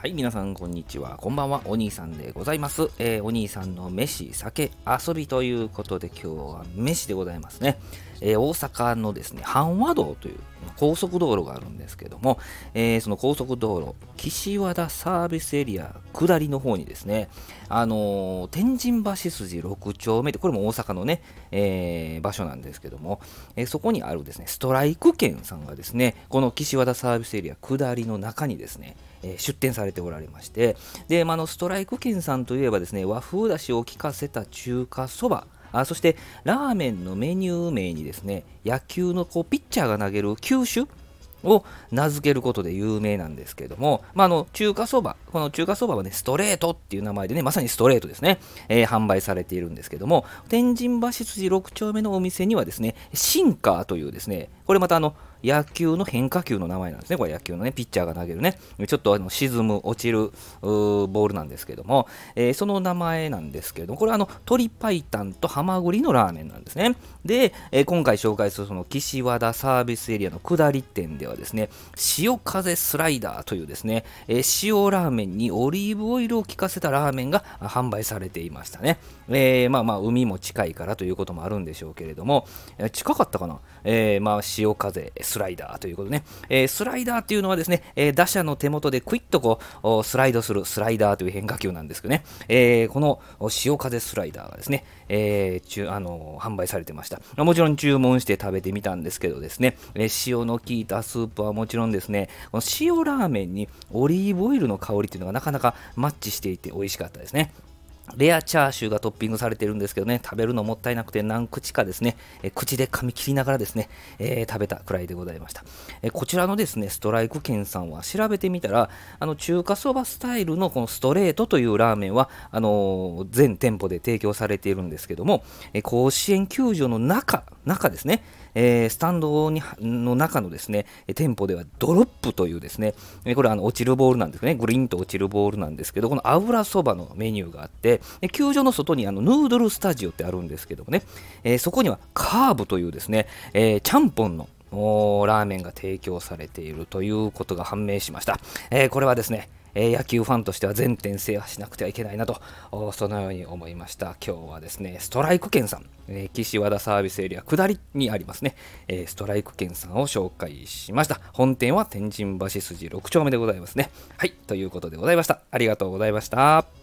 はい、皆さん、こんにちは。こんばんは。お兄さんでございます。えー、お兄さんの飯、酒、遊びということで、今日は飯でございますね。えー、大阪のですね、阪和道という高速道路があるんですけども、えー、その高速道路、岸和田サービスエリア下りの方にですね、あのー、天神橋筋6丁目で、これも大阪のね、えー、場所なんですけども、えそこにあるですね、ストライク券さんがですね、この岸和田サービスエリア下りの中にですね、え出店されておられまして、で、まあ、のストライク券さんといえばですね、和風だしを効かせた中華そば、あそしてラーメンのメニュー名にですね野球のこうピッチャーが投げる球種を名付けることで有名なんですけれども、まあ、あの中華そば、この中華そばはね、ストレートっていう名前でね、まさにストレートですね、えー、販売されているんですけども、天神橋筋6丁目のお店にはですね、シンカーというですね、これまたあの、野球の変化球の名前なんですね。これ野球のね、ピッチャーが投げるね、ちょっとあの沈む、落ちるボールなんですけども、えー、その名前なんですけれども、これはあの鶏白湯とハマグリのラーメンなんですね。で、えー、今回紹介するその岸和田サービスエリアの下り店ではですね、潮風スライダーというですね、えー、塩ラーメンにオリーブオイルを効かせたラーメンが販売されていましたね。えー、まあまあ、海も近いからということもあるんでしょうけれども、近かったかな、えー、まあ、潮風ススライダーということね、えー、スライダーっていうのはですね、えー、打者の手元でクイッとこうスライドするスライダーという変化球なんですけどね、えー、この潮風スライダーがですね、えー、あの販売されてました。もちろん注文して食べてみたんですけどですね、え塩の効いたスープはもちろんですね、この塩ラーメンにオリーブオイルの香りっていうのがなかなかマッチしていて美味しかったですね。レアチャーシューがトッピングされてるんですけどね、食べるのもったいなくて何口かですね、え口で噛み切りながらですね、えー、食べたくらいでございました。えこちらのですね、ストライクンさんは調べてみたら、あの中華そばスタイルのこのストレートというラーメンは、あのー、全店舗で提供されているんですけども、え甲子園球場の中、中ですね、えー、スタンドにの中のですね、店舗ではドロップというですね、これはあの落ちるボールなんですね、グリーンと落ちるボールなんですけど、この油そばのメニューがあって、球場の外にあのヌードルスタジオってあるんですけどもね、えー、そこにはカーブというですね、えー、ちゃんぽんのラーメンが提供されているということが判明しました。えー、これはですね、え野球ファンとしては全店制覇しなくてはいけないなと、そのように思いました。今日はですね、ストライク券さん、え、岸和田サービスエリア下りにありますね、え、ストライク券さんを紹介しました。本店は天神橋筋6丁目でございますね。はい、ということでございました。ありがとうございました。